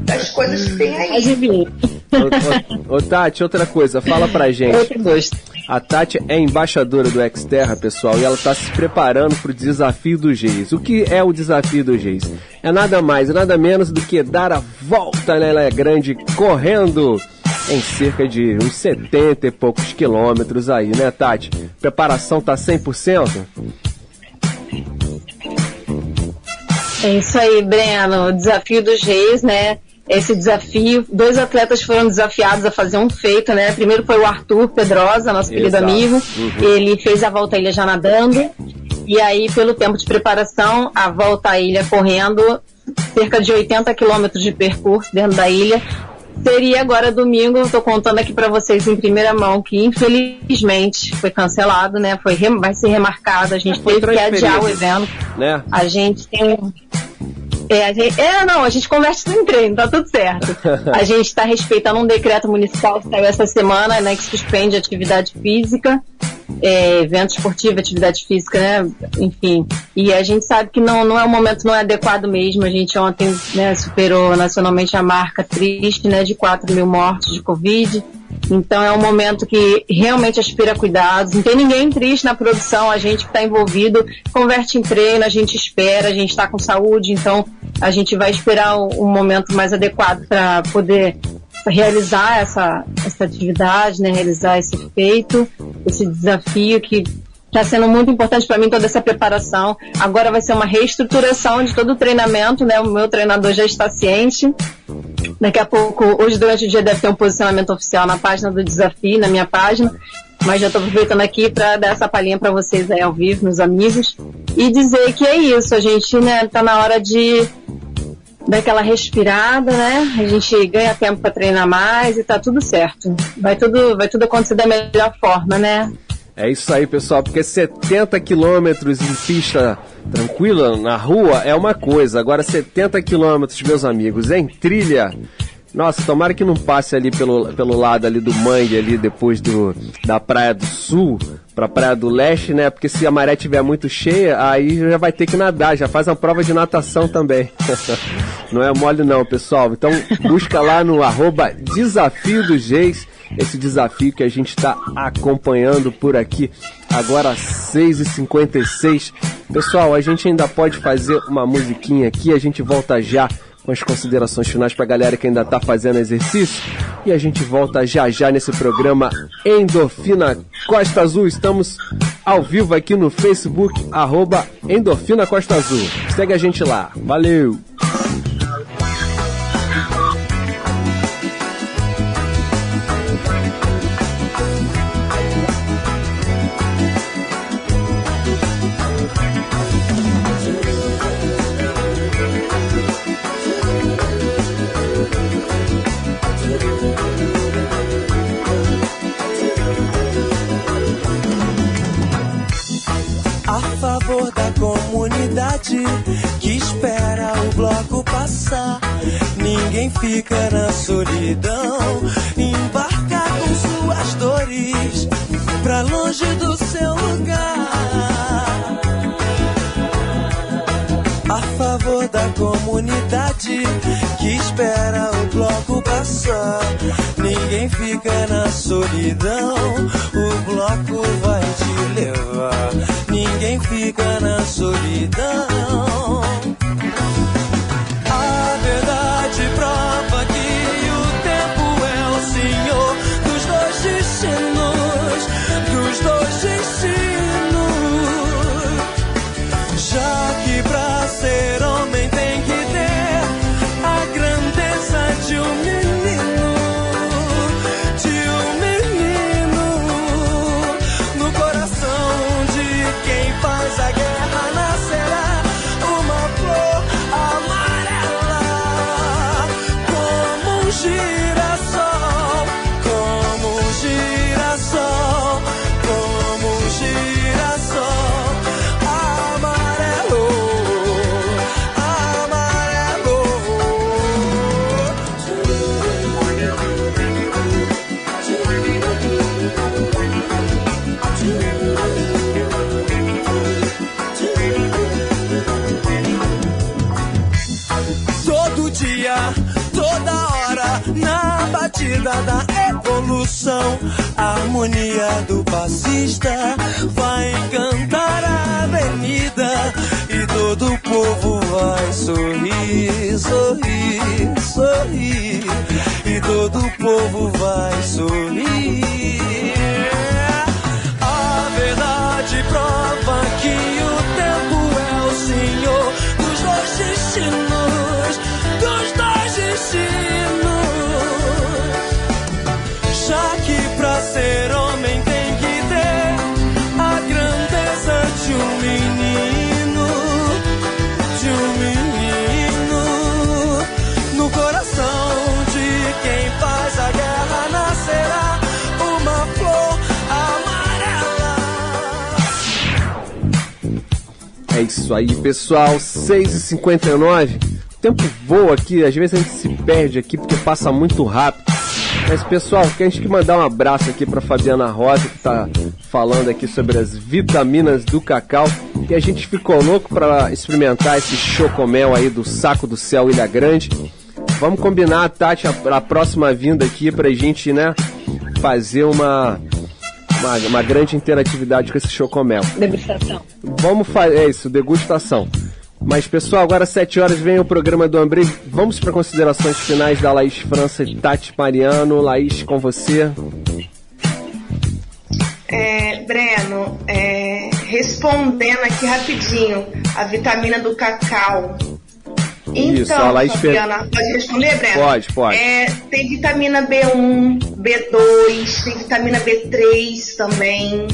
das coisas que tem aí. Ô, ô, ô, Tati, outra coisa, fala pra gente. Outro gosto. A Tati é embaixadora do Xterra, pessoal, e ela está se preparando para o desafio do Geis. O que é o desafio do Geis? É nada mais, é nada menos do que dar a volta na Ilha Grande correndo em cerca de uns 70 e poucos quilômetros aí, né, Tati? Preparação tá 100%? É isso aí, Breno. O desafio dos reis, né? Esse desafio, dois atletas foram desafiados a fazer um feito, né? Primeiro foi o Arthur Pedrosa, nosso querido Exato. amigo. Uhum. Ele fez a volta à ilha já nadando. E aí, pelo tempo de preparação, a volta à ilha correndo, cerca de 80 quilômetros de percurso dentro da ilha. Seria agora domingo, estou contando aqui para vocês em primeira mão que infelizmente foi cancelado, né? Foi vai ser remarcado, a gente teve que adiar o evento. Né? A gente tem. É, a gente, é, não, a gente converte tudo em treino, tá tudo certo. A gente está respeitando um decreto municipal que saiu essa semana, né, que suspende a atividade física, é, evento esportivo, atividade física, né, enfim. E a gente sabe que não, não é o momento, não é adequado mesmo. A gente ontem, né, superou nacionalmente a marca triste, né, de 4 mil mortes de Covid. Então é um momento que realmente aspira cuidados. Não tem ninguém triste na produção, a gente que está envolvido converte em treino, a gente espera, a gente está com saúde, então a gente vai esperar um, um momento mais adequado para poder realizar essa, essa atividade, né, realizar esse feito, esse desafio que está sendo muito importante para mim toda essa preparação. Agora vai ser uma reestruturação de todo o treinamento, né? O meu treinador já está ciente. Daqui a pouco, hoje durante o dia deve ter um posicionamento oficial na página do desafio, na minha página. Mas já estou aproveitando aqui para dar essa palhinha para vocês aí ao vivo, meus amigos, e dizer que é isso. A gente né, tá na hora de dar aquela respirada, né? A gente ganha tempo para treinar mais e tá tudo certo. Vai tudo, vai tudo acontecer da melhor forma, né? É isso aí, pessoal, porque 70 quilômetros em pista tranquila, na rua, é uma coisa. Agora, 70 quilômetros, meus amigos, em trilha. Nossa, tomara que não passe ali pelo, pelo lado ali do mangue, ali depois do, da Praia do Sul pra Praia do Leste, né? Porque se a maré estiver muito cheia, aí já vai ter que nadar, já faz uma prova de natação também. não é mole não, pessoal. Então busca lá no arroba Desafio dos Reis, esse desafio que a gente está acompanhando por aqui. Agora às 6h56. Pessoal, a gente ainda pode fazer uma musiquinha aqui, a gente volta já com as considerações finais pra galera que ainda tá fazendo exercício. E a gente volta já já nesse programa Endorfina Costa Azul. Estamos ao vivo aqui no Facebook, arroba Endorfina Costa Azul. Segue a gente lá. Valeu! Favor da comunidade que espera o bloco passar. Ninguém fica na solidão. Embarca com suas dores pra longe do seu lugar. A favor da comunidade que espera o bloco passar. Ninguém fica na solidão, o bloco vai te levar. Ninguém fica na solidão. Evolução, a harmonia do passista vai cantar a avenida e todo o povo vai sorrir, sorrir, sorrir e todo o povo vai sorrir. Isso aí, pessoal. 6h59. O tempo voa aqui, às vezes a gente se perde aqui porque passa muito rápido. Mas pessoal, a gente que mandar um abraço aqui para Fabiana Rosa que tá falando aqui sobre as vitaminas do cacau. E a gente ficou louco para experimentar esse chocomel aí do Saco do Céu Ilha Grande. Vamos combinar, Tati, a, a próxima vinda aqui pra gente, né, fazer uma uma, uma grande interatividade com esse chocomel. Degustação. Vamos fazer é isso, degustação. Mas pessoal, agora às 7 horas vem o programa do Ambrei. Vamos para considerações finais da Laís França e Tati Mariano. Laís, com você. É, Breno, é, respondendo aqui rapidinho, a vitamina do cacau. Então, Isso, a Laís Fabiana, pode responder, Breno? Pode, pode. É, tem vitamina B1, B2, tem vitamina B3 também,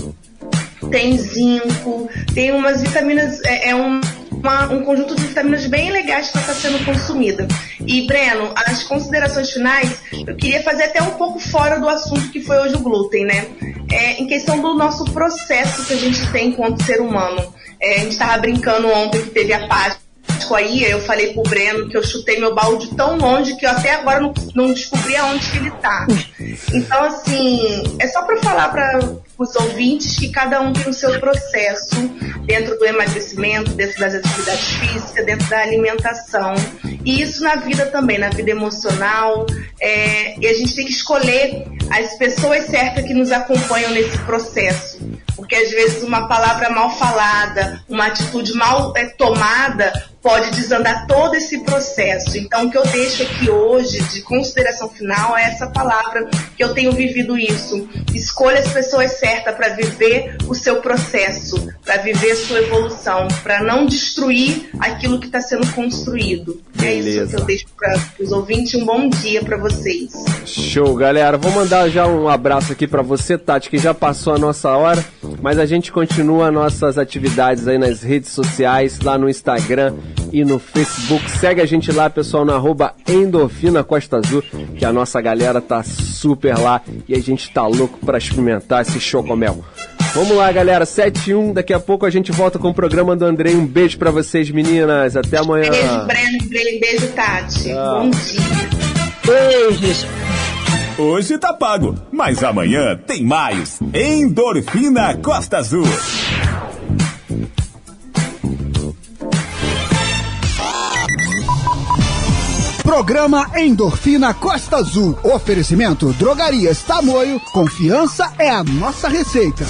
tem zinco, tem umas vitaminas, é, é um, uma- um conjunto de vitaminas bem legais para estar sendo consumida. E, Breno, as considerações finais, eu queria fazer até um pouco fora do assunto que foi hoje o glúten, né? É, em questão do nosso processo que a gente tem enquanto ser humano. É, a gente estava brincando ontem que teve a Páscoa aí, eu falei pro Breno que eu chutei meu balde tão longe que eu até agora não, não descobri aonde que ele tá. Então, assim, é só para falar para os ouvintes que cada um tem o seu processo dentro do emagrecimento, dentro das atividades físicas, dentro da alimentação. E isso na vida também, na vida emocional. é, e a gente tem que escolher as pessoas certas que nos acompanham nesse processo. Porque às vezes uma palavra mal falada, uma atitude mal é, tomada, pode desandar todo esse processo. Então, o que eu deixo aqui hoje de consideração final é essa palavra que eu tenho vivido isso. Escolha as pessoas certas para viver o seu processo, para viver a sua evolução, para não destruir aquilo que está sendo construído. É isso Beleza. que eu deixo para os ouvintes. Um bom dia para vocês. Show, galera. Vou mandar já um abraço aqui pra você, Tati, que já passou a nossa hora, mas a gente continua nossas atividades aí nas redes sociais, lá no Instagram e no Facebook. Segue a gente lá, pessoal, no arroba Endorfina Costa Azul, que a nossa galera tá super lá e a gente tá louco pra experimentar esse chocomel. Vamos lá, galera, 7 e 1, daqui a pouco a gente volta com o programa do Andrei. Um beijo pra vocês, meninas. Até amanhã. Beijo, Breno. Beijo, Tati. Bom dia. Beijos. Hoje tá pago, mas amanhã tem mais. Endorfina Costa Azul. Programa Endorfina Costa Azul. Oferecimento Drogarias Tamoio. Confiança é a nossa receita.